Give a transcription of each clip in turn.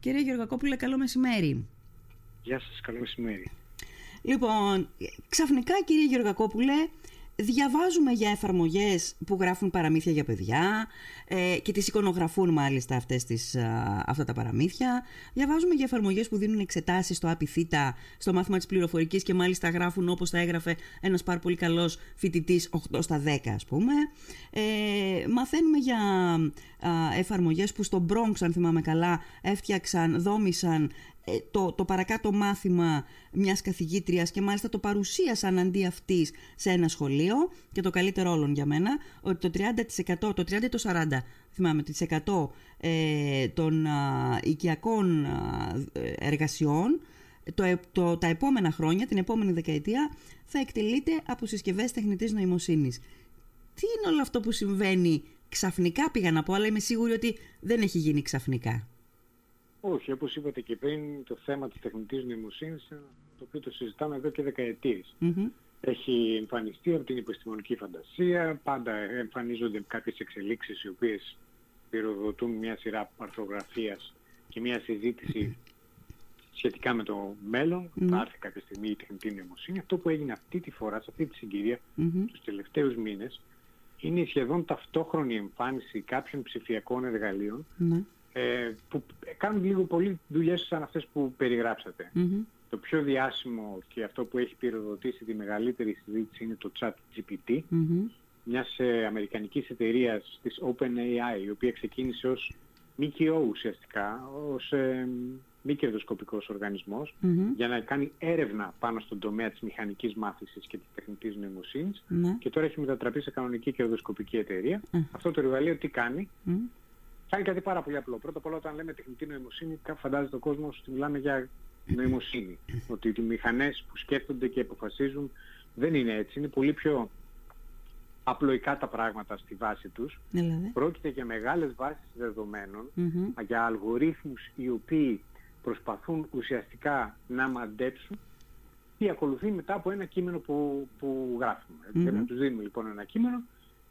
Κύριε Γεωργακόπουλε, καλό μεσημέρι. Γεια σας, καλό μεσημέρι. Λοιπόν, ξαφνικά κύριε Γεωργακόπουλε, διαβάζουμε για εφαρμογές που γράφουν παραμύθια για παιδιά ε, και τις εικονογραφούν μάλιστα αυτές τις, αυτά τα παραμύθια. Διαβάζουμε για εφαρμογές που δίνουν εξετάσεις στο ΑΠΙΘΙΤΑ, στο μάθημα της πληροφορικής και μάλιστα γράφουν όπως τα έγραφε ένας πάρα πολύ καλός φοιτητής 8 στα 10 ας πούμε. Ε, μαθαίνουμε για α, εφαρμογές που στο Bronx αν θυμάμαι καλά έφτιαξαν, δόμησαν ε, το, το παρακάτω μάθημα μιας καθηγήτριας και μάλιστα το παρουσίασαν αντί αυτής σε ένα σχολείο και το καλύτερο όλων για μένα ότι το 30%, το 30% το 40% θυμάμαι, το ε, των α, οικιακών εργασιών το, το, τα επόμενα χρόνια, την επόμενη δεκαετία θα εκτελείται από συσκευές τεχνητής νοημοσύνης. Τι είναι όλο αυτό που συμβαίνει ξαφνικά πήγα να πω, αλλά είμαι σίγουρη ότι δεν έχει γίνει ξαφνικά. Όχι, όπως είπατε και πριν, το θέμα της τεχνητής νοημοσύνης το οποίο το συζητάμε εδώ και δεκαετίες. Έχει εμφανιστεί από την επιστημονική φαντασία, πάντα εμφανίζονται κάποιες εξελίξεις οι οποίες πυροδοτούν μια σειρά αρθρογραφίας και μια συζήτηση σχετικά με το μέλλον, mm. θα έρθει κάποια στιγμή η τεχνητή νοημοσύνη. Αυτό που έγινε αυτή τη φορά, σε αυτή τη συγκυρία, mm-hmm. τους τελευταίους μήνες, είναι η σχεδόν ταυτόχρονη εμφάνιση κάποιων ψηφιακών εργαλείων ναι ε, που κάνουν λίγο πολύ δουλειές σαν αυτές που περιγραψατε Το πιο διάσημο και αυτό που έχει πυροδοτήσει τη μεγαλύτερη συζήτηση είναι το chat GPT mm-hmm. μιας ε, αμερικανικής εταιρείας της OpenAI η οποία ξεκίνησε ως ΜΚΟ ουσιαστικά, ως ε, μη κερδοσκοπικός για να κάνει έρευνα πάνω στον τομέα της μηχανικής μάθησης και της τεχνητής νοημοσύνης mm-hmm. και τώρα έχει μετατραπεί σε κανονική κερδοσκοπική εταιρεία. Αυτό το εργαλείο τι κάνει, Κάνει κάτι πάρα πολύ απλό. Πρώτα απ' όλα όταν λέμε τεχνητή νοημοσύνη, φαντάζεται ο κόσμος ότι μιλάμε για νοημοσύνη. ότι οι μηχανές που σκέφτονται και αποφασίζουν δεν είναι έτσι. Είναι πολύ πιο απλοϊκά τα πράγματα στη βάση τους. Δηλαδή. Πρόκειται για μεγάλες βάσεις δεδομένων, mm-hmm. για αλγορίθμους οι οποίοι προσπαθούν ουσιαστικά να μαντέψουν τι ακολουθεί μετά από ένα κείμενο που, που γράφουμε. Mm-hmm. Και να τους δίνουμε λοιπόν ένα κείμενο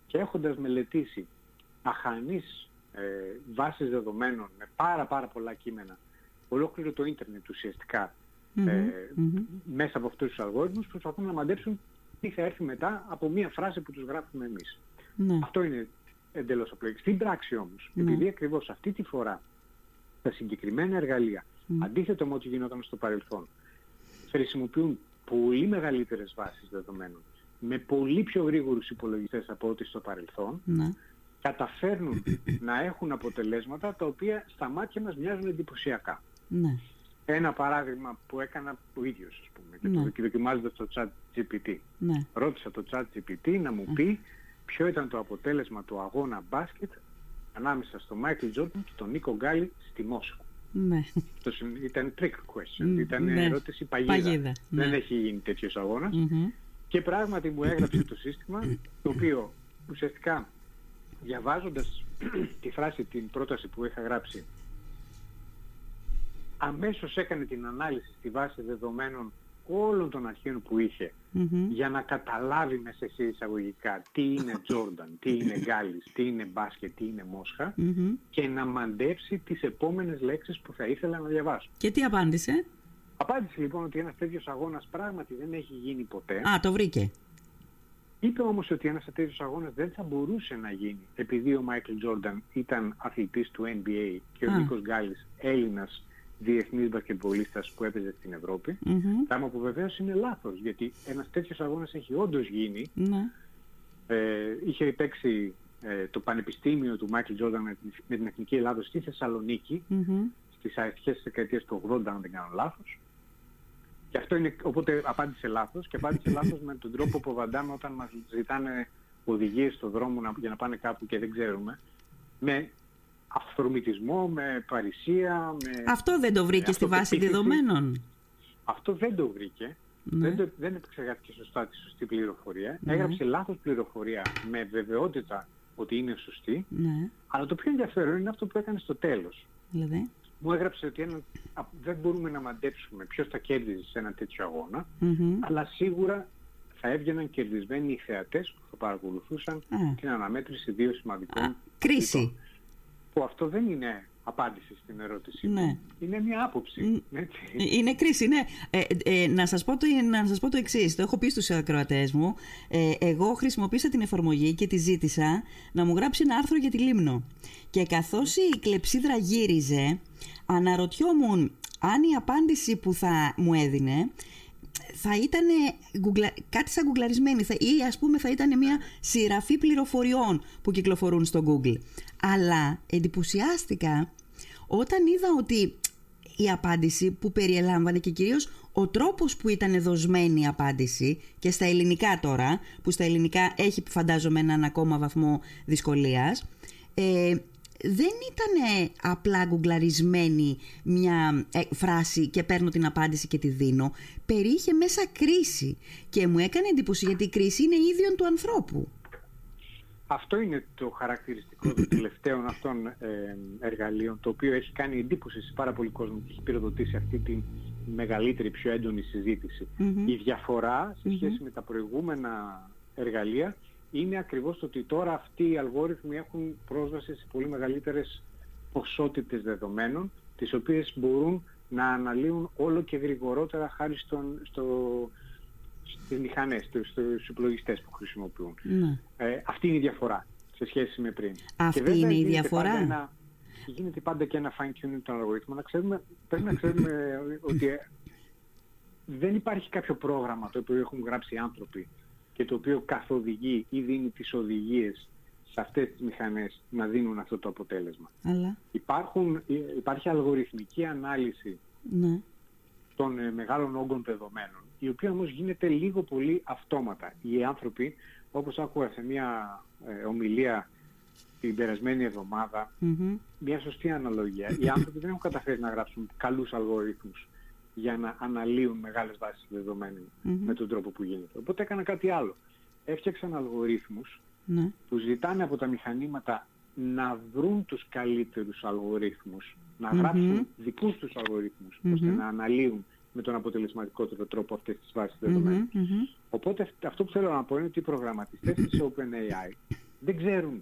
και έχοντας μελετήσει αχανείς ε, βάσεις δεδομένων με πάρα πάρα πολλά κείμενα, ολόκληρο το ίντερνετ ε, μέσα από αυτούς τους αλγόριθμους προσπαθούν να μαντέψουν τι θα έρθει μετά από μία φράση που τους γράφουμε εμείς. Ναι. Αυτό είναι εντελώς απλό. Στην πράξη όμως, ναι. επειδή ακριβώς αυτή τη φορά τα συγκεκριμένα εργαλεία, αντίθετα με ό,τι γινόταν στο παρελθόν, χρησιμοποιούν πολύ μεγαλύτερες βάσεις δεδομένων, με πολύ πιο γρήγορους υπολογιστές από ό,τι στο παρελθόν, ναι καταφέρνουν να έχουν αποτελέσματα τα οποία στα μάτια μας μοιάζουν εντυπωσιακά. Ναι. Ένα παράδειγμα που έκανα ο ίδιος, ας πούμε, και ναι. το δοκιμάζοντας το chat GPT. Ναι. Ρώτησα το chat GPT να μου πει ποιο ήταν το αποτέλεσμα του αγώνα μπάσκετ ανάμεσα στο Μάικλ Τζόρντον και τον Νίκο Γκάλι στη Μόσχα. Ναι. Το, ήταν trick question, ήταν ναι. ερώτηση παγίδα. παγίδα. Δεν έχει γίνει τέτοιος Και πράγματι μου έγραψε το σύστημα, το οποίο ουσιαστικά διαβάζοντας τη φράση, την πρόταση που είχα γράψει, αμέσως έκανε την ανάλυση στη βάση δεδομένων όλων των αρχείων που είχε για να καταλάβει μέσα σε εισαγωγικά τι είναι Τζόρνταν, τι είναι Γκάλης, τι είναι μπάσκετ, τι είναι και να μαντέψει τις επόμενες λέξεις που θα ήθελα να διαβάσω. Και τι απάντησε; Απάντησε λοιπόν ότι ένας τέτοιος αγώνας πράγματι δεν έχει γίνει ποτέ. Α, το βρήκε. Είπε όμως ότι ένας τέτοιος αγώνας δεν θα μπορούσε να γίνει επειδή ο Μάικλ Τζόρνταν ήταν αθλητής του NBA και ο Νίκος Γκάλης Έλληνας διεθνής μπασκετμπολίστας που έπαιζε στην Ευρώπη. Mm-hmm. Πράγμα που βεβαίως είναι λάθος γιατί ένας τέτοιος αγώνας έχει όντως γίνει. Mm-hmm. Ε, είχε παίξει ε, το πανεπιστήμιο του Μάικλ Τζόρνταν με την Εθνική Ελλάδα στη Θεσσαλονίκη mm-hmm. στις αρχές της δεκαετίας του 80 αν δεν κάνω λάθος. Και αυτό είναι, οπότε απάντησε λάθος και απάντησε λάθος με τον τρόπο που απαντάμε όταν μας ζητάνε οδηγίες στο δρόμο να, για να πάνε κάπου και δεν ξέρουμε. Με αυθορμητισμό, με παρησία, με... Αυτό δεν το βρήκε στη βάση δεδομένων; Αυτό δεν το βρήκε. Ναι. Δεν, το, δεν επεξεργάστηκε σωστά τη σωστή πληροφορία. Ναι. Έγραψε λάθος πληροφορία με βεβαιότητα ότι είναι σωστή. Ναι. Αλλά το πιο ενδιαφέρον είναι αυτό που έκανε στο τέλος. Δηλαδή μου έγραψε ότι ένα, δεν μπορούμε να μαντέψουμε ποιος θα κέρδιζε σε ένα τέτοιο αλλά σίγουρα θα έβγαιναν κερδισμένοι οι θεατές που θα παρακολουθούσαν την αναμέτρηση δύο σημαντικών κρίση. Που αυτό δεν είναι απάντηση στην ερώτηση. Ναι. Είναι μια άποψη. Έτσι. Είναι κρίση, ναι. Ε, ε, να σας πω το, να σας πω το εξής. Το έχω πει στους ακροατές μου. Ε, εγώ χρησιμοποίησα την εφαρμογή και τη ζήτησα να μου γράψει ένα άρθρο για τη Λίμνο. Και καθώς η κλεψίδρα γύριζε, αναρωτιόμουν αν η απάντηση που θα μου έδινε θα ήταν κάτι σαν γκουγκλαρισμένη θα, ή ας πούμε θα ήταν μια σειραφή πληροφοριών που κυκλοφορούν στο Google. Αλλά εντυπωσιάστηκα όταν είδα ότι η απάντηση που περιελάμβανε και κυρίως ο τρόπος που ήταν δοσμένη η απάντηση και στα ελληνικά τώρα, που στα ελληνικά έχει φαντάζομαι έναν ακόμα βαθμό δυσκολίας, ε, δεν ήταν απλά γκουγκλαρισμένη μια ε, φράση και παίρνω την απάντηση και τη δίνω. Περιείχε μέσα κρίση και μου έκανε εντύπωση γιατί η κρίση είναι ίδιον του ανθρώπου. Αυτό είναι το χαρακτηριστικό των τελευταίων αυτών ε, εργαλείων, το οποίο έχει κάνει εντύπωση σε πάρα πολύ κόσμο και έχει πυροδοτήσει αυτή τη μεγαλύτερη, πιο έντονη Η διαφορά σε σχεση με τα προηγούμενα εργαλεία είναι ακριβώς το ότι τώρα αυτοί οι αλγόριθμοι έχουν πρόσβαση σε πολύ μεγαλύτερες ποσότητες δεδομένων, τις οποίες μπορούν να αναλύουν όλο και γρηγορότερα χάρη στον, στο, στις μηχανές, στους υπολογιστές που χρησιμοποιούν. Ναι. Ε, αυτή είναι η διαφορά σε σχέση με πριν. Αυτή είναι η διαφορά. Ένα, γίνεται πάντα και ένα fine tuning των αλγορίθμων. Να ξέρουμε, πρέπει να ξέρουμε ότι ε, δεν υπάρχει κάποιο πρόγραμμα το οποίο έχουν γράψει άνθρωποι και το οποίο καθοδηγεί ή δίνει τις οδηγίες σε αυτές τις μηχανές να δίνουν αυτό το αποτέλεσμα. Αλλά... Υπάρχουν, ε, υπάρχει αλγοριθμική ανάλυση ναι. των ε, μεγάλων όγκων δεδομένων, η οποία όμως γίνεται λίγο πολύ αυτόματα. Οι άνθρωποι, όπως άκουγα σε μια ε, ομιλία την περασμένη μια σωστή αναλογία, οι άνθρωποι δεν έχουν καταφέρει να γράψουν καλούς αλγορίθμους για να αναλύουν μεγάλες βάσεις με τον τρόπο που γίνεται. Οπότε έκανα κάτι άλλο. Έφτιαξαν αλγορίθμους ναι. που ζητάνε από τα μηχανήματα να βρουν τους καλύτερους αλγορίθμους, να γράψουν δικούς τους αλγορίθμους, ώστε να αναλύουν με τον αποτελεσματικότερο τρόπο αυτές τις βάσεις Οπότε αυτό που θέλω να πω είναι ότι οι προγραμματιστές της OpenAI δεν ξέρουν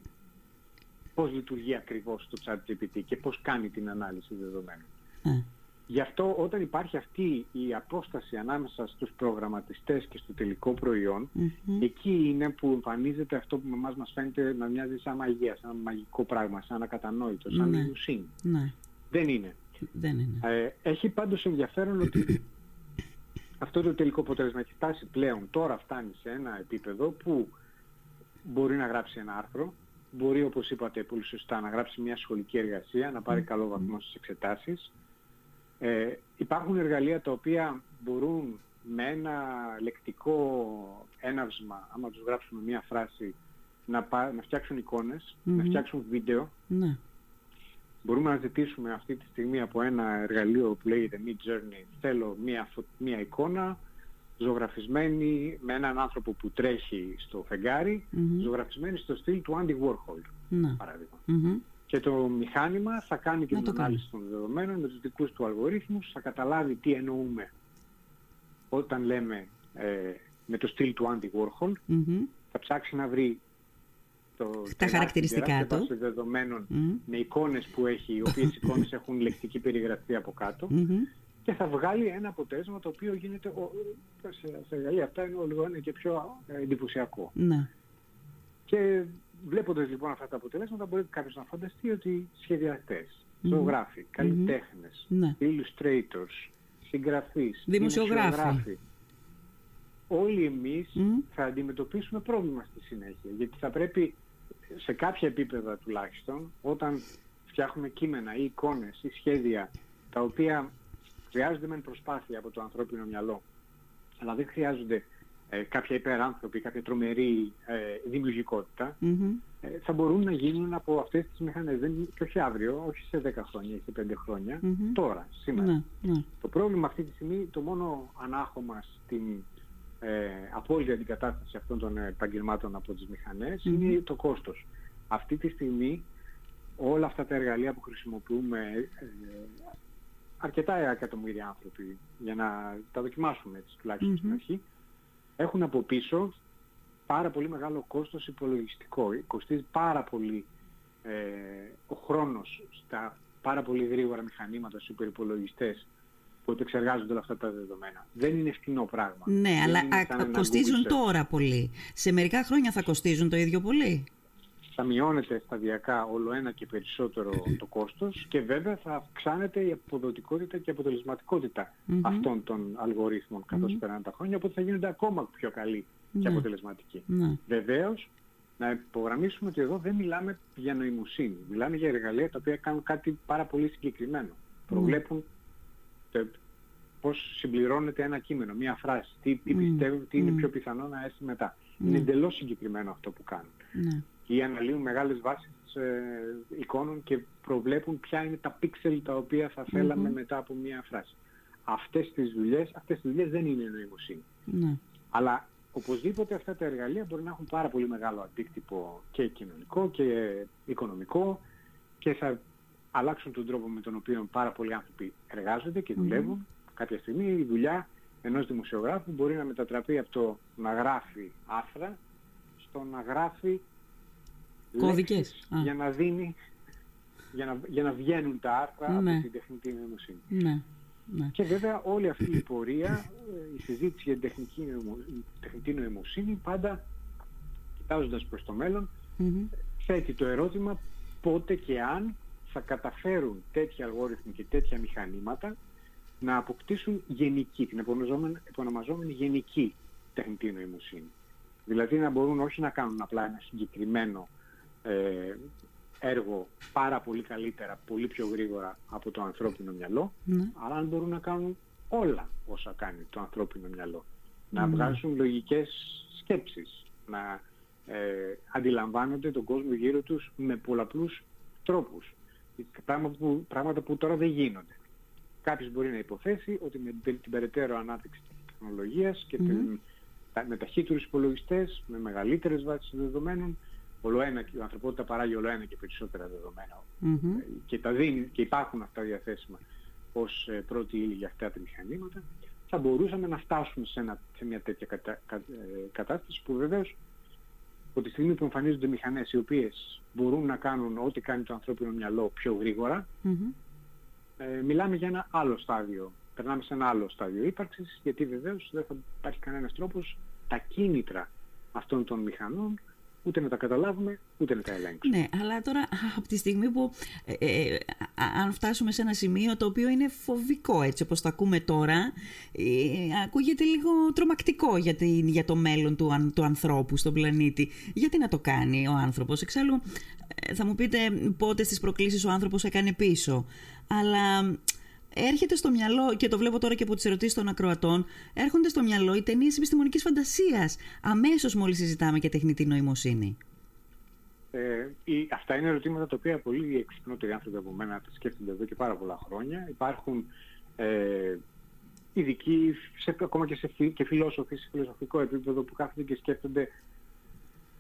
πώς λειτουργεί ακριβώς το ChatGPT και πώς κάνει την ανάλυση δεδομένων. Ναι. Γι' αυτό όταν υπάρχει αυτή η απόσταση ανάμεσα στους προγραμματιστές και στο τελικό εκεί είναι που εμφανίζεται αυτό που με εμάς μας φαίνεται να μοιάζει σαν μαγεία, σαν μαγικό πράγμα, σαν ακατανόητο, σαν ναι. Ναι. Δεν είναι. Δεν είναι. Ε, έχει πάντως ενδιαφέρον ότι αυτό το τελικό αποτέλεσμα έχει φτάσει πλέον, τώρα φτάνει σε ένα επίπεδο που μπορεί να γράψει ένα άρθρο, μπορεί όπως είπατε πολύ σωστά να γράψει μια σχολική εργασία, να πάρει καλό βαθμό στις εξετάσεις, ε, υπάρχουν εργαλεία τα οποία μπορούν με ένα λεκτικό έναυσμα, άμα τους γράψουμε μία φράση, να, να φτιάξουν να φτιάξουν βίντεο. Ναι. Μπορούμε να ζητήσουμε αυτή τη στιγμή από ένα εργαλείο που λέγεται Mid Journey, θέλω μία, μία εικόνα ζωγραφισμένη με έναν άνθρωπο που τρέχει στο φεγγάρι, ζωγραφισμένη στο στυλ του Andy Warhol, ναι. παράδειγμα. Και το μηχάνημα θα κάνει και την ανάλυση των δεδομένων με τους δικούς του αλγορίθμους, θα καταλάβει τι εννοούμε όταν λέμε ε, με το στυλ του Andy Warhol, θα ψάξει να βρει το τα χαρακτηριστικά του δεδομένων με εικόνες που έχει, οι οποίες εικόνες έχουν λεκτική περιγραφή από κάτω και θα βγάλει ένα αποτέλεσμα το οποίο γίνεται, σε, σε εργαλεία αυτά είναι όλο και πιο εντυπωσιακό. Ναι. Και βλέποντας λοιπόν αυτά τα αποτελέσματα μπορεί κάποιος να φανταστεί ότι σχεδιαστές, ζωγράφοι, καλλιτέχνες, ναι. illustrators, συγγραφείς, δημοσιογράφοι, όλοι εμείς θα αντιμετωπίσουμε πρόβλημα στη συνέχεια. Γιατί θα πρέπει σε κάποια επίπεδα τουλάχιστον, όταν φτιάχνουμε κείμενα ή εικόνες ή σχέδια τα οποία χρειάζονται μεν προσπάθεια από το ανθρώπινο μυαλό, αλλά δεν χρειάζονται ε, κάποια υπεράνθρωποι, κάποια τρομερή ε, δημιουργικότητα, ε, θα μπορούν να γίνουν από αυτές τις μηχανές. Δεν, και όχι αύριο, όχι σε 10 χρόνια ή σε 5 χρονια τώρα, σήμερα. Ναι, ναι. Το πρόβλημα αυτή τη στιγμή, το μόνο ανάχωμα στην ε, απόλυτη αντικατάσταση αυτών των επαγγελμάτων από τις μηχανες είναι το κόστος. Αυτή τη στιγμή όλα αυτά τα εργαλεία που χρησιμοποιούμε ε, αρκετά εκατομμύρια άνθρωποι για να τα δοκιμάσουμε έτσι τουλάχιστον στην αρχή, έχουν από πίσω πάρα πολύ μεγάλο κόστος υπολογιστικό. Κοστίζει πάρα πολύ ε, ο χρόνος στα πάρα πολύ γρήγορα μηχανήματα στους υπερυπολογιστές που επεξεργάζονται όλα αυτά τα δεδομένα. Δεν είναι φτηνό πράγμα. Ναι, αλλά κοστίζουν τώρα πολύ. Σε μερικά χρόνια θα κοστίζουν το ίδιο πολύ θα μειώνεται σταδιακά όλο ένα και περισσότερο το κόστος και βέβαια θα αυξάνεται η αποδοτικότητα και η αποτελεσματικότητα αυτών των αλγορίθμων καθώς mm-hmm. περνάνε τα χρόνια, οπότε θα γίνονται ακόμα πιο καλοί και ναι. αποτελεσματικοί. Ναι. Βεβαίως, να υπογραμμίσουμε ότι εδώ δεν μιλάμε για νοημοσύνη. Μιλάμε για εργαλεία τα οποία κάνουν κάτι πάρα πολύ συγκεκριμένο. Προβλέπουν πώς συμπληρώνεται ένα κείμενο, μία φράση, τι, τι πιστεύουν, τι είναι πιο πιθανό να έρθει μετά. Είναι εντελώς συγκεκριμένο αυτό που κάνουν ή αναλύουν μεγάλες βάσεις ε, εικόνων και προβλέπουν ποια είναι τα πίξελ τα οποία θα θελαμε μετά από μία φράση. Αυτές τις δουλειές, αυτές τις δουλειές δεν είναι νοημοσύνη. Ναι. Αλλά οπωσδήποτε αυτά τα εργαλεία μπορεί να έχουν πάρα πολύ μεγάλο αντίκτυπο και κοινωνικό και οικονομικό και θα αλλάξουν τον τρόπο με τον οποίο πάρα πολλοί άνθρωποι εργάζονται και δουλεύουν. Κάποια στιγμή η δουλειά ενός δημοσιογράφου μπορεί να μετατραπεί από το να γράφει άρθρα στο να γράφει Κώδικες. για να δίνει, για να, για να βγαίνουν τα άρθρα ναι. από την τεχνητή νοημοσύνη. Ναι. Ναι. Και βέβαια όλη αυτή η πορεία, ε, η συζήτηση για την τεχνική, τεχνητή νοημοσύνη πάντα κοιτάζοντας προς το μέλλον θέτει το ερώτημα πότε και αν θα καταφέρουν τέτοια αλγόριθμοι και τέτοια μηχανήματα να αποκτήσουν γενική, την επωνομαζόμενη γενική τεχνητή νοημοσύνη. Δηλαδή να μπορούν όχι να κάνουν απλά ένα συγκεκριμένο ε, έργο πάρα πολύ καλύτερα, πολύ πιο γρήγορα από το ανθρώπινο μυαλό, ναι. αλλά αν μπορούν να κάνουν όλα όσα κάνει το ανθρώπινο μυαλό. Να ναι. βγάζουν λογικές σκέψεις, να ε, αντιλαμβάνονται τον κόσμο γύρω τους με πολλαπλούς τρόπους. Πράγματα που, πράγματα που τώρα δεν γίνονται. Κάποιος μπορεί να υποθέσει ότι με την περαιτέρω ανάπτυξη της τεχνολογίας και mm με ταχύτερους υπολογιστές, με μεγαλύτερες βάσεις δεδομένων, ολοένα, η ανθρωπότητα παράγει όλο ένα και περισσότερα και, τα δίνει, και υπάρχουν αυτά διαθέσιμα ως ε, πρώτη ύλη για αυτά τα μηχανήματα, θα μπορούσαμε να φτάσουμε σε, ένα, σε μια τέτοια κατα, ε, κατάσταση που βεβαίως από τη στιγμή που εμφανίζονται μηχανές οι οποίες μπορούν να κάνουν ό,τι κάνει το ανθρώπινο μυαλό πιο γρήγορα, ε, μιλάμε για ένα άλλο στάδιο. Περνάμε σε ένα άλλο στάδιο ύπαρξης, γιατί βεβαίως δεν θα υπάρχει κανένας τρόπος τα κίνητρα αυτών των μηχανών ούτε να τα καταλάβουμε, ούτε να τα ελέγξουμε. Ναι, αλλά τώρα από τη στιγμή που ε, ε, αν φτάσουμε σε ένα σημείο το οποίο είναι φοβικό έτσι όπως το ακούμε τώρα, ε, ακούγεται λίγο τρομακτικό για, για το μέλλον του, του ανθρώπου στον πλανήτη. Γιατί να το κάνει ο άνθρωπος; Εξάλλου ε, θα μου πείτε πότε στις προκλήσεις ο άνθρωπος έκανε πίσω. Αλλά έρχεται στο μυαλό, και το βλέπω τώρα και από τις ερωτήσεις των ακροατών, έρχονται στο μυαλό οι ταινίες επιστημονικής φαντασίας. Αμέσως μόλις συζητάμε και τεχνητή νοημοσύνη. Ε, η, αυτά είναι ερωτήματα τα οποία πολύ εξυπνότεροι άνθρωποι από μένα τα σκέφτονται εδώ και πάρα πολλά χρόνια. Υπάρχουν ε, ειδικοί, σε, ακόμα και, σε, και φιλόσοφοι σε φιλοσοφικό επίπεδο που κάθονται και σκέφτονται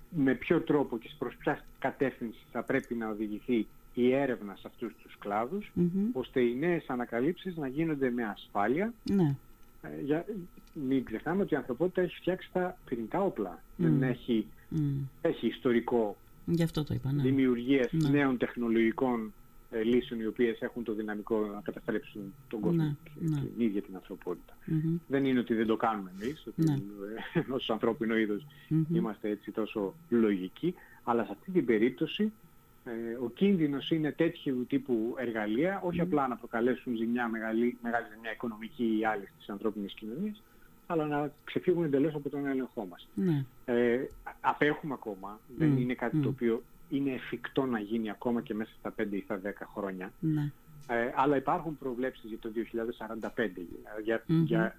με ποιο τρόπο και προς ποια κατεύθυνση θα πρέπει να οδηγηθεί η έρευνα σε αυτούς τους κλαδους ώστε οι νέες ανακαλύψεις να γίνονται με ασφάλεια. Ναι. Ε, για, μην ξεχνάμε ότι η ανθρωπότητα έχει φτιάξει τα πυρηνικά όπλα. Δεν έχει, έχει ιστορικό Γι αυτό το είπα, ναι. δημιουργίας ναι. νέων τεχνολογικών ε, λύσεων οι οποίες έχουν το δυναμικό να καταστρέψουν τον κόσμο ναι, και ναι. την ίδια την ανθρωπότητα. Δεν είναι ότι δεν το κάνουμε εμείς, ότι ναι. ως ανθρώπινο είμαστε έτσι τόσο λογικοί, αλλά σε αυτή την περίπτωση ε, ο κίνδυνος είναι τέτοιου τύπου εργαλεία, όχι απλά να προκαλέσουν ζημιά μεγάλη, μεγάλη ζημιά οικονομική ή άλλη στις ανθρώπινες κοινωνίες, αλλά να ξεφύγουν εντελώς από τον έλεγχό μας. Ναι. Ε, απέχουμε ακόμα, δεν είναι κάτι το οποίο είναι εφικτό να γίνει ακόμα και μέσα στα 5 ή στα 10 χρόνια. Ναι. Ε, αλλά υπάρχουν προβλέψεις για το 2045, για, για,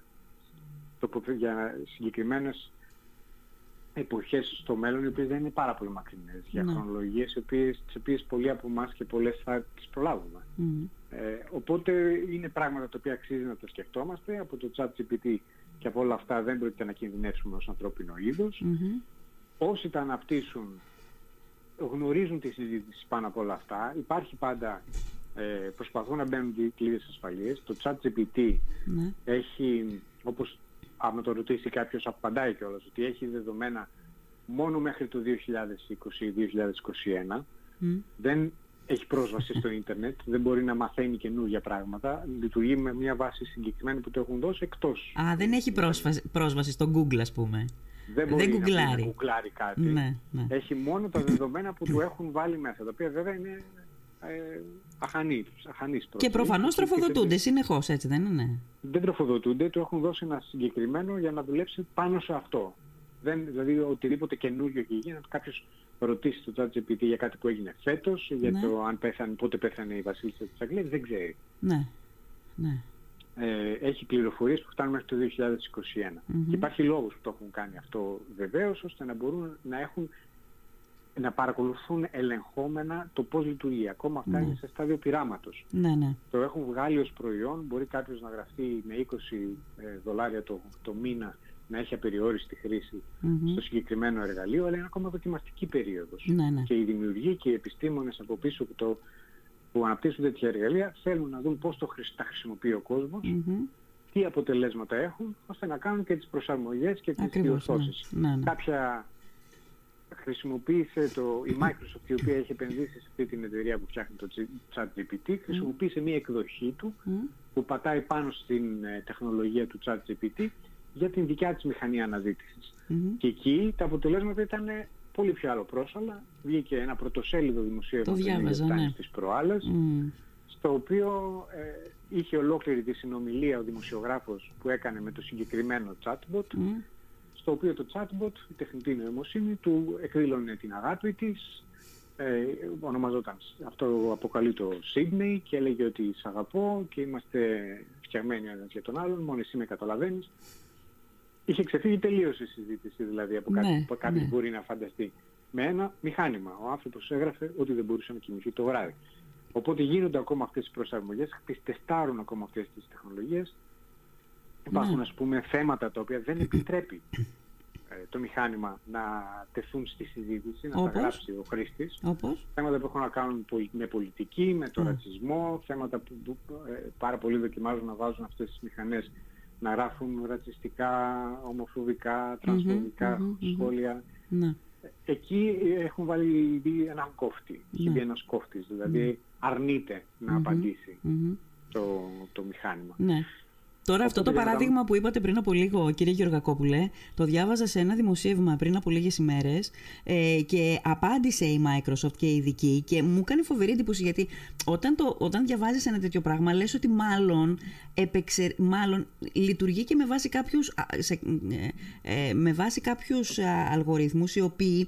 για συγκεκριμένες εποχές στο μέλλον οι οποίες δεν είναι πάρα πολύ μακρινές για ναι. χρονολογίες οι οποίες, τις οποίες πολλοί από εμάς και πολλές θα τις προλάβουμε. Ε, οπότε είναι πράγματα τα οποία αξίζει να το σκεφτόμαστε. Από το chat GPT και από όλα αυτά δεν πρόκειται να κινδυνεύσουμε ως ανθρώπινο είδος. Όσοι τα αναπτύσσουν γνωρίζουν τη συζήτηση πάνω από όλα αυτά. Υπάρχει πάντα, ε, προσπαθούν να μπαίνουν κλείδες ασφαλείες. Το chat GPT ναι. έχει, όπως άμα το ρωτήσει κάποιος απαντάει κιόλας ότι έχει δεδομένα μόνο μέχρι το 2020-2021 δεν έχει πρόσβαση στο ίντερνετ, δεν μπορεί να μαθαίνει καινούργια πράγματα. Λειτουργεί με μια βάση συγκεκριμένη που το έχουν δώσει εκτός. Α, δεν έχει πρόσβαση, πρόσβαση στο Google, ας πούμε. Δεν μπορεί δεν να, γκουγκλάρει. να γκουγκλάρει κάτι. Ναι, ναι. Έχει μόνο τα δεδομένα που του έχουν βάλει μέσα, τα οποία βέβαια είναι ε, αχανή, αχανής Και προφανώς Και- τροφοδοτούνται συνεχώς, έτσι δεν είναι; Δεν τροφοδοτούνται, του έχουν δώσει ένα συγκεκριμένο για να δουλέψει πάνω σε αυτό. Δεν, δηλαδή οτιδήποτε καινούριο και γίνει, κάποιος ρωτήσει το ChatGPT για κάτι που έγινε φέτος, για Ναι. το αν πέθανε, πότε πέθανε η βασίλισσα της Αγγλίας, δεν ξέρει. Ναι, ναι. ε, έχει πληροφορίες που φτάνουν μέχρι το 2021. Μμμ. Και υπάρχει λόγος που το έχουν κάνει αυτό βεβαίως, ώστε να μπορούν να έχουν να παρακολουθούν ελεγχόμενα το πώς λειτουργεί. Ακόμα αυτά Ναι. είναι σε στάδιο πειράματος. Ναι, ναι. Το έχουν βγάλει ως προϊόν, μπορεί κάποιος να γραφτεί με 20 ε, δολάρια το, το μήνα να έχει απεριόριστη χρήση Μμμ. στο συγκεκριμένο εργαλείο, αλλά είναι ακόμα δοκιμαστική περίοδος. Ναι, ναι. Και οι δημιουργοί και οι επιστήμονες από πίσω που, το, που αναπτύσσουν τέτοια εργαλεία θέλουν να δουν πώς το, χρησι- τα χρησιμοποιεί ο κόσμος Μμμ. τι αποτελέσματα έχουν, ώστε να κάνουν και τις προσαρμογές και τις Ακριβώς, ναι. διορθώσεις. Ναι, ναι. Κάποια χρησιμοποίησε το, η Microsoft, η οποία έχει επενδύσει σε αυτή την εταιρεία που φτιάχνει το ChatGPT, χρησιμοποίησε μία εκδοχή του Μμ. που πατάει πάνω στην ε, τεχνολογία του ChatGPT για την δικιά της μηχανή αναζήτησης. Μμμ. Και εκεί τα αποτελέσματα ήταν πολύ πιο άλλο πρόσαλα. Βγήκε ένα πρωτοσέλιδο δημοσίευμα Το του New York διάβαζα, Times ναι. τις προάλλες, Μμ. στο οποίο ε, είχε ολόκληρη τη συνομιλία ο δημοσιογράφος που έκανε με το συγκεκριμένο chatbot, Μμ. Στο οποίο το chatbot, η τεχνητή νοημοσύνη, του εκδήλωνε την αγάπη της, ε, ονομαζόταν, αυτό αποκαλεί το Sydney και έλεγε ότι σ' αγαπώ και είμαστε φτιαγμένοι ο ένας για τον άλλον, μόνο εσύ με καταλαβαίνεις. Είχε ξεφύγει τελείως η συζήτηση δηλαδή από κάτι Ναι, που κάποιος ναι. μπορεί να φανταστεί. Με ένα μηχάνημα. Ο άνθρωπος έγραφε ότι δεν μπορούσε να κοιμηθεί το βράδυ. Οπότε γίνονται ακόμα αυτές τις προσαρμογές, τις τεστάρουν ακόμα αυτές τις τεχνολογίες. Υπάρχουν Ναι. ας πούμε θέματα τα οποία δεν επιτρέπει ε, το μηχάνημα να τεθούν στη συζήτηση, να Όπως; τα γράψει ο χρήστης. Όπως; Θέματα που έχουν να κάνουν πολι- με πολιτική, με το Mm. ρατσισμό, θέματα που, που, ε, πάρα πολλοί δοκιμάζουν να βάζουν αυτές τις μηχανές να γράφουν ρατσιστικά, ομοφοβικά, τρανσφοβικά μμμ, μμμ. σχόλια. Ναι. Εκεί ε, έχουν βάλει ήδη έναν κόφτη, έχει Ναι. μπει ένας κόφτης, δηλαδή αρνείται να Μμμ. απαντήσει Μμμ. το, το μηχάνημα. Ναι. Τώρα αυτό το Οπότε, για να παράδειγμα που είπατε πριν από λίγο, κύριε Γεωργακόπουλε, το διάβαζα σε ένα δημοσίευμα πριν από λίγες ημέρες ε, και απάντησε η Microsoft και η ειδική και μου έκανε φοβερή εντύπωση γιατί όταν, το, όταν διαβάζεις ένα τέτοιο πράγμα λες ότι μάλλον, επεξε, μάλλον λειτουργεί και με βάση κάποιους, α, σε, ε, ε, με βάση κάποιους α, αλγοριθμούς οι οποίοι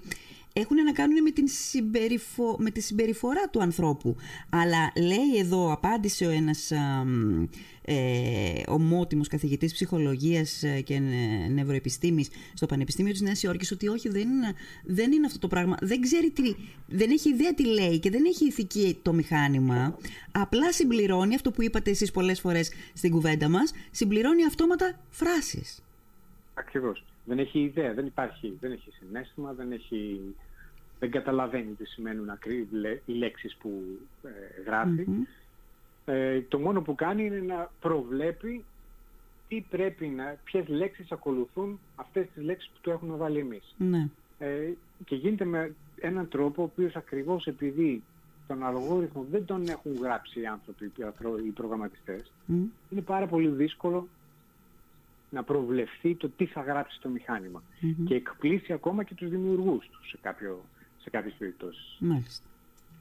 έχουν να κάνουν με, την συμπεριφο... με τη συμπεριφορά του ανθρώπου. Αλλά λέει εδώ, απάντησε ο ένας α, μ, ε, ομότιμος καθηγητής ψυχολογίας ε, και νε- νευροεπιστήμης στο Πανεπιστήμιο της Νέας Υόρκης ότι όχι δεν είναι, δεν είναι αυτό το πράγμα. Δεν ξέρει τι, δεν έχει ιδέα τι λέει και δεν έχει ηθική το μηχάνημα. Απλά συμπληρώνει αυτό που είπατε εσείς πολλές φορές στην κουβέντα μας, συμπληρώνει αυτόματα φράσεις. Ακριβώς. Δεν έχει ιδέα, δεν υπάρχει, δεν έχει συνέστημα, δεν έχει... Δεν καταλαβαίνει τι σημαίνουν ακρι... λέ- οι λέξεις που ε, γράφει. Μμμ. Ε, το μόνο που κάνει είναι να προβλέπει τι πρέπει να, ποιες λέξεις ακολουθούν αυτές τις λέξεις που του έχουμε βάλει εμείς. Ναι. Ε, και γίνεται με έναν τρόπο ο οποίος ακριβώς επειδή τον αλγόριθμο δεν τον έχουν γράψει οι άνθρωποι, οι ανθρω- οι προγραμματιστές, Μμ. είναι πάρα πολύ δύσκολο να προβλεφθεί το τι θα γράψει το μηχάνημα. Μμμ. Και εκπλήσει ακόμα και τους δημιουργούς τους σε, κάποιο, σε κάποιες περιπτώσεις. Μάλιστα.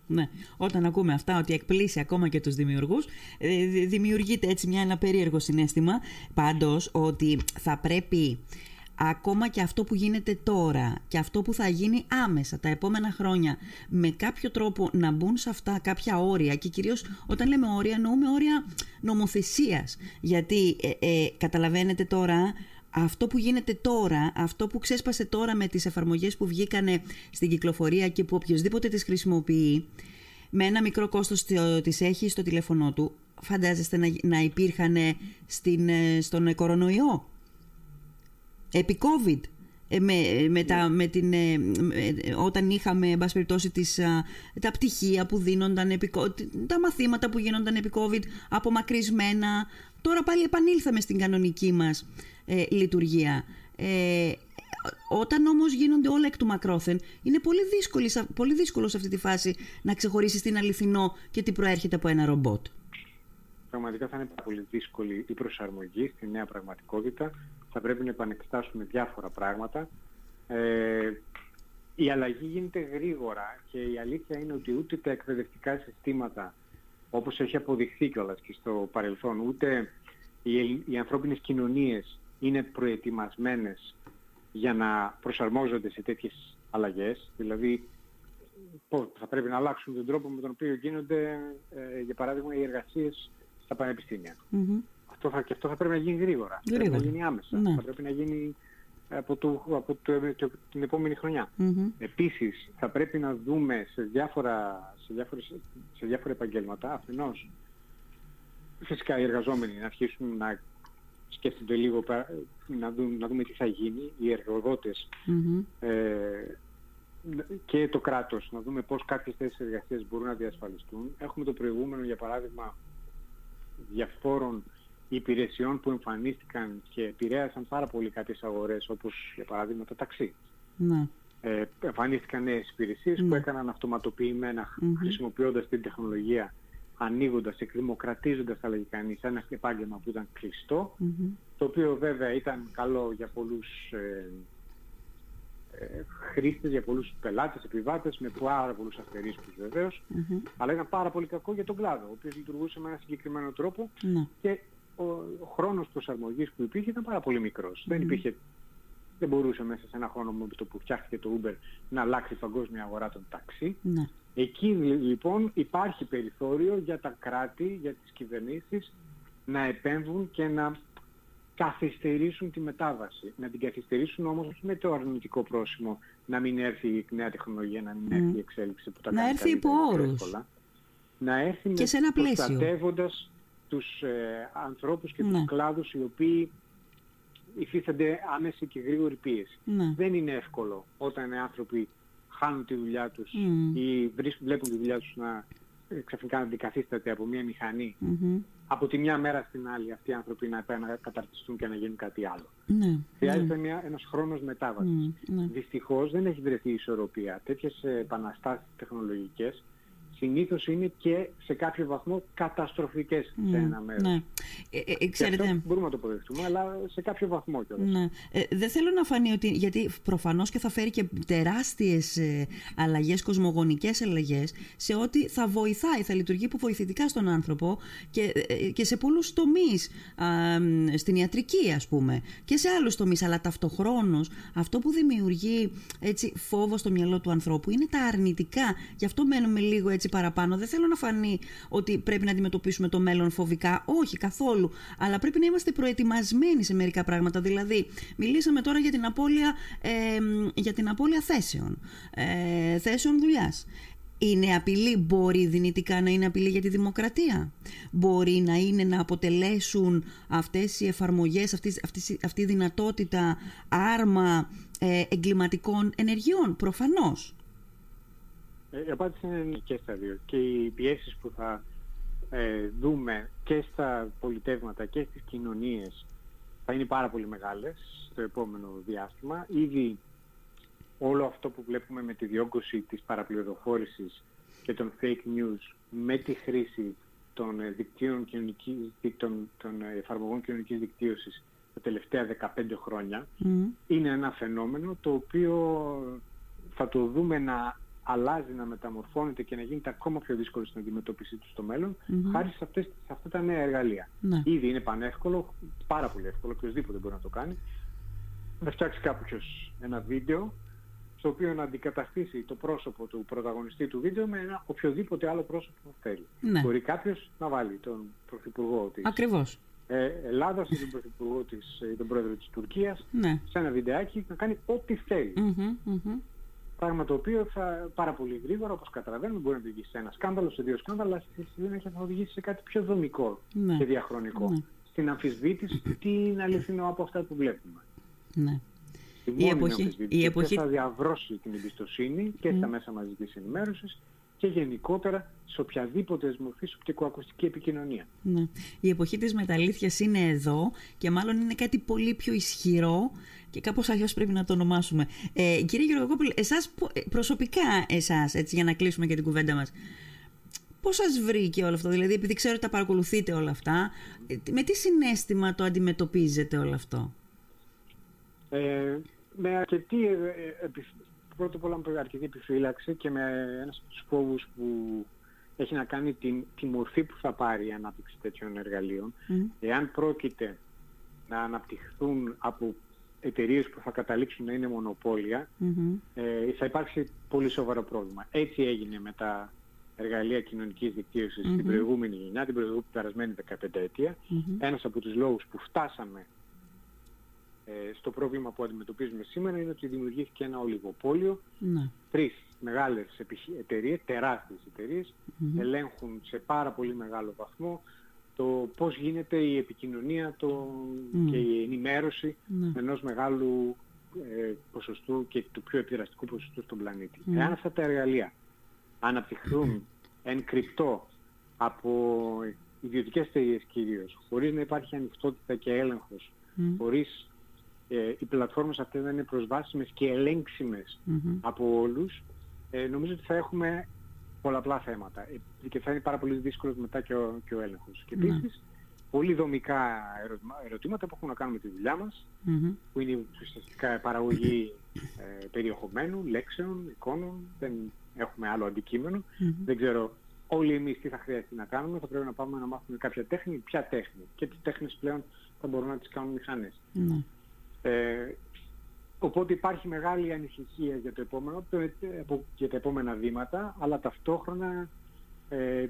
Ναι. Όταν ακούμε αυτά ότι εκπλήσει ακόμα και τους δημιουργούς, ε, δη- δημιουργείται έτσι μια, ένα περίεργο συνέστημα πάντως ότι θα πρέπει ακόμα και αυτό που γίνεται τώρα και αυτό που θα γίνει άμεσα τα επόμενα χρόνια με κάποιο τρόπο να μπουν σε αυτά κάποια όρια και κυρίως όταν λέμε όρια εννοούμε όρια νομοθεσίας. Γιατί ε, ε, καταλαβαίνετε τώρα αυτό που γίνεται τώρα, αυτό που ξέσπασε τώρα με τις εφαρμογές που βγήκανε στην κυκλοφορία και που οποιοδήποτε τις χρησιμοποιεί, με ένα μικρό κόστος το- τις έχει στο τηλέφωνό του, φαντάζεστε να, να υπήρχαν στην, ε, στον κορονοϊό, επί COVID. Ε, με, με τα, με την, ε, με- όταν είχαμε εν πάση περιπτώσει τις, α, τα πτυχία που δίνονταν επί, κο- τα μαθήματα που γίνονταν επί COVID απομακρυσμένα τώρα πάλι επανήλθαμε στην κανονική μας ε, λειτουργία ε, όταν όμως γίνονται όλα εκ του μακρόθεν, είναι πολύ, δύσκολη, πολύ δύσκολο σε αυτή τη φάση να ξεχωρίσεις την αληθινό και τι προέρχεται από ένα ρομπότ. Πραγματικά θα είναι πολύ δύσκολη η προσαρμογή στη νέα πραγματικότητα. Θα πρέπει να επανεξετάσουμε διάφορα πράγματα. Ε, η αλλαγή γίνεται γρήγορα και η αλήθεια είναι ότι ούτε τα εκπαιδευτικά συστήματα όπως έχει αποδειχθεί κιόλας και στο παρελθόν, ούτε οι, οι ανθρώπινες κοινωνίες είναι προετοιμασμένες για να προσαρμόζονται σε τέτοιες αλλαγές. Δηλαδή, θα πρέπει να αλλάξουν τον τρόπο με τον οποίο γίνονται, ε, για παράδειγμα, οι εργασίες στα πανεπιστήμια. Αυτό θα, και αυτό θα πρέπει να γίνει γρήγορα. Θα πρέπει να γίνει άμεσα. Ναι. Θα πρέπει να γίνει από, το, από το, την επόμενη χρονιά. Επίσης, θα πρέπει να δούμε σε διάφορα, σε διάφορες, σε διάφορα επαγγέλματα, αφενός, φυσικά οι εργαζόμενοι να αρχίσουν να σκέφτονται λίγο, να, δουν, να δούμε τι θα γίνει, οι εργοδοτες ε, και το κράτος, να δούμε πώς κάποιες θέσεις εργασίας μπορούν να διασφαλιστούν. Έχουμε το προηγούμενο, για παράδειγμα, διαφόρων υπηρεσιών που εμφανίστηκαν και επηρέασαν πάρα πολύ κάποιες αγορές, όπως για παράδειγμα το ταξί. Ναι. Ε, εμφανίστηκαν νέες υπηρεσίες που ναι. έκαναν αυτοματοποιημένα mm-hmm. χρησιμοποιώντας την τεχνολογία ανοίγοντας, εκδημοκρατίζοντας θα λέγει κανείς ένα επάγγελμα που ήταν το οποίο βέβαια ήταν καλό για πολλούς ε, ε, χρήστες, για πολλούς πελάτες, επιβάτες, με πάρα πολλούς αστερίσκους βεβαίως, αλλά ήταν πάρα πολύ κακό για τον κλάδο, ο οποίος λειτουργούσε με ένα συγκεκριμένο ναι. και ο, ο χρόνος προσαρμογής που υπήρχε ήταν πάρα πολύ Δεν υπήρχε δεν μπορούσε μέσα σε ένα χρόνο με το που φτιάχτηκε το Uber να αλλάξει η παγκόσμια αγορά των ταξί. Ναι. Εκεί λοιπόν υπάρχει περιθώριο για τα κράτη, για τις κυβερνήσεις να επέμβουν και να καθυστερήσουν τη μετάβαση. Να την καθυστερήσουν όμως με το αρνητικό πρόσημο να μην έρθει η νέα τεχνολογία, να μην έρθει η εξέλιξη που τα Να έρθει υπό όρους. Να έρθει και σε ένα πλαίσιο. προστατεύοντας τους ε, ανθρώπους και ναι. τους κλάδους οι οποίοι υφίστανται άμεση και γρήγορη πίεση. Ναι. Δεν είναι εύκολο όταν οι άνθρωποι χάνουν τη δουλειά τους mm. ή βλέπουν τη δουλειά τους να ε, ξαφνικά να αντικαθίσταται από μια μηχανή mm-hmm. από τη μια μέρα στην άλλη αυτοί οι άνθρωποι να καταρτιστούν και να γίνουν κάτι άλλο. Ναι, Χρειάζεται ναι. Μια, ένας χρόνος μετάβασης. Mm, ναι. Δυστυχώς δεν έχει βρεθεί ισορροπία. Τέτοιες επαναστάσεις τεχνολογικές συνήθως είναι και σε κάποιο βαθμό καταστροφικές σε ένα μέρος. Ναι. Ε, ε, ξέρετε, αυτό μπορούμε να το αποδεχτούμε, αλλά σε κάποιο βαθμό κιόλας. Ναι. Ε, δεν θέλω να φανεί ότι, γιατί προφανώς και θα φέρει και τεράστιες ε, αλλαγές, κοσμογονικές αλλαγές, σε ό,τι θα βοηθάει, θα λειτουργεί που βοηθητικά στον άνθρωπο και, ε, και σε πολλούς τομείς, στην ιατρική ας πούμε, και σε άλλους τομείς, αλλά ταυτοχρόνως αυτό που δημιουργεί έτσι, φόβο στο μυαλό του ανθρώπου είναι τα αρνητικά. Γι' αυτό μένουμε λίγο έτσι παραπάνω. Δεν θέλω να φανεί ότι πρέπει να αντιμετωπίσουμε το μέλλον φοβικά. Όχι, καθόλου. Αλλά πρέπει να είμαστε προετοιμασμένοι σε μερικά πράγματα. Δηλαδή, μιλήσαμε τώρα για την απώλεια, ε, για την απώλεια θέσεων. Ε, θέσεων δουλειάς. Είναι απειλή, μπορεί δυνητικά να είναι απειλή για τη δημοκρατία; Μπορεί να είναι να αποτελέσουν αυτές οι εφαρμογές, αυτής, αυτής, αυτή η δυνατότητα άρμα ε, εγκληματικών ενεργειών, προφανώς. Ε, η απάντηση είναι και στα δύο. Και οι πιέσεις που θα ε, δούμε και στα πολιτεύματα και στις κοινωνίες θα είναι πάρα πολύ μεγάλες στο επόμενο διάστημα. Ήδη όλο αυτό που βλέπουμε με τη διόγκωση της παραπληροφόρησης και των fake news με τη χρήση των, ε, δικτύων κοινωνικής, των, των εφαρμογών κοινωνικής δικτύωσης τα τελευταία 15 χρόνια είναι ένα φαινόμενο το οποίο θα το δούμε να αλλάζει, να μεταμορφώνεται και να γίνεται ακόμα πιο δύσκολο στην αντιμετώπιση του στο μέλλον, χάρη σε, αυτές, σε αυτά τα νέα εργαλεία. Ναι. Ήδη είναι πανεύκολο, πάρα πολύ εύκολο, οποιοδήποτε μπορεί να το κάνει, να φτιάξει κάποιος ένα βίντεο στο οποίο να αντικαταστήσει το πρόσωπο του πρωταγωνιστή του βίντεο με ένα οποιοδήποτε άλλο πρόσωπο που θέλει. Ναι. Μπορεί κάποιος να βάλει τον Πρωθυπουργό της Ακριβώς. Ε, Ελλάδας ή τον Πρωθυπουργό της, ή τον Πρόεδρο της Τουρκίας ναι. σε ένα βιντεάκι να κάνει ό,τι θέλει. Πράγμα το οποίο θα πάρα πολύ γρήγορα, όπως καταλαβαίνουμε, μπορεί να οδηγήσει σε ένα σκάνδαλο, σε δύο σκάνδαλα, αλλά στη συνέχεια θα οδηγήσει σε κάτι πιο δομικό ναι. και διαχρονικό. Ναι. Στην αμφισβήτηση τι είναι αληθινό από αυτά που βλέπουμε. Ναι. Η εποχή, η εποχή... θα διαβρώσει την εμπιστοσύνη και στα μέσα μαζικής ενημέρωσης και γενικότερα σε οποιαδήποτε μορφή οπτικοακουστική επικοινωνία. Ναι. Η εποχή της μεταλήθειας είναι εδώ και μάλλον είναι κάτι πολύ πιο ισχυρό και κάπως αλλιώς πρέπει να το ονομάσουμε. Ε, κύριε Γεωργακόπουλε, εσάς ε, προσωπικά εσάς, έτσι για να κλείσουμε και την κουβέντα μας, πώς σας βρήκε όλο αυτό, δηλαδή επειδή ξέρω ότι τα παρακολουθείτε όλα αυτά, ε, με τι συνέστημα το αντιμετωπίζετε όλο αυτό; Ε, με αρκετή, ε, πρώτα απ' όλα με αρκετή επιφύλαξη και με ένας από τους φόβους που έχει να κάνει την, τη μορφή που θα πάρει η ανάπτυξη τέτοιων εργαλείων. Εάν πρόκειται να αναπτυχθούν από εταιρείες που θα καταλήξουν να είναι ε, θα υπάρξει πολύ σοβαρό πρόβλημα. Έτσι έγινε με τα εργαλεία κοινωνικής δικτύωσης στην προηγούμενη γενιά, την προηγούμενη περασμένη 15 ετία. Ένας από τους λόγους που φτάσαμε ε, στο πρόβλημα που αντιμετωπίζουμε σήμερα είναι ότι δημιουργήθηκε ένα ολιγοπόλιο. Ναι. Τρεις μεγάλες εταιρείες, τεράστιες ελέγχουν σε πάρα πολύ μεγάλο βαθμό το πώς γίνεται η επικοινωνία το, και η ενημέρωση mm. ενός μεγάλου ε, ποσοστού και του πιο επιδραστικού ποσοστού στον πλανήτη. Εάν αυτά τα εργαλεία αναπτυχθούν εν κρυπτό από ιδιωτικές εταιρείες κυρίως, χωρίς να υπάρχει ανοιχτότητα και έλεγχος, χωρίς ε, οι πλατφόρμες αυτές να είναι προσβάσιμες και ελεγξιμες από όλους, ε, νομίζω ότι θα έχουμε πολλαπλά θέματα. Ε, και θα είναι πάρα πολύ δύσκολος μετά και ο, και ο έλεγχος. Και ναι. επίσης, πολύ δομικά ερωτήματα που έχουν να κάνουν με τη δουλειά μας, που είναι ουσιαστικά παραγωγή ε, περιεχομένου, λέξεων, εικόνων, δεν έχουμε άλλο δεν ξέρω όλοι εμείς τι θα χρειαστεί να κάνουμε, θα πρέπει να πάμε να μάθουμε κάποια τέχνη, ποια τέχνη. Και τις τέχνες πλέον θα μπορούν να τις κάνουν μηχανές. Ναι. Ε, οπότε υπάρχει μεγάλη ανησυχία για, το επόμενο, για τα επόμενα βήματα, αλλά ταυτόχρονα ε,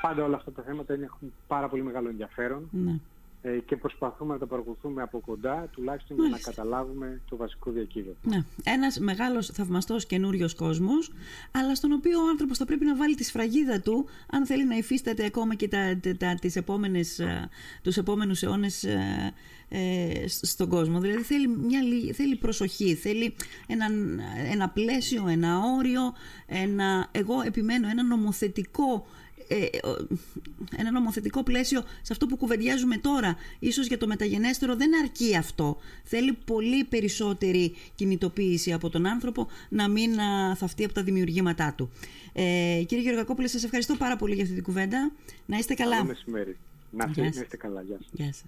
πάντα όλα αυτά τα θέματα έχουν πάρα πολύ μεγάλο ενδιαφέρον. Ναι. Ε, και προσπαθούμε να τα παρακολουθούμε από κοντά, τουλάχιστον για να καταλάβουμε το βασικό διακύβευμα. Ναι. Ένας μεγάλος θαυμαστός καινούριος κόσμος, αλλά στον οποίο ο άνθρωπος θα πρέπει να βάλει τη σφραγίδα του, αν θέλει να υφίσταται ακόμα και τα, τα, τις επόμενες, ε, τους επόμενους αιώνες ε, ε, στον κόσμο. Δηλαδή θέλει, μια, θέλει προσοχή, θέλει ένα, ένα πλαίσιο, ένα όριο, ένα, εγώ επιμένω, ένα νομοθετικό ε, ένα νομοθετικό πλαίσιο σε αυτό που κουβεντιάζουμε τώρα. Ίσως για το μεταγενέστερο δεν αρκεί αυτό. Θέλει πολύ περισσότερη κινητοποίηση από τον άνθρωπο να μην θαυτεί από τα δημιουργήματά του. Ε, κύριε Γεωργακόπουλε, σας ευχαριστώ πάρα πολύ για αυτή την κουβέντα. Να είστε καλά. Καλό μεσημέρι. Να είστε καλά. Γεια σας. Γεια σας.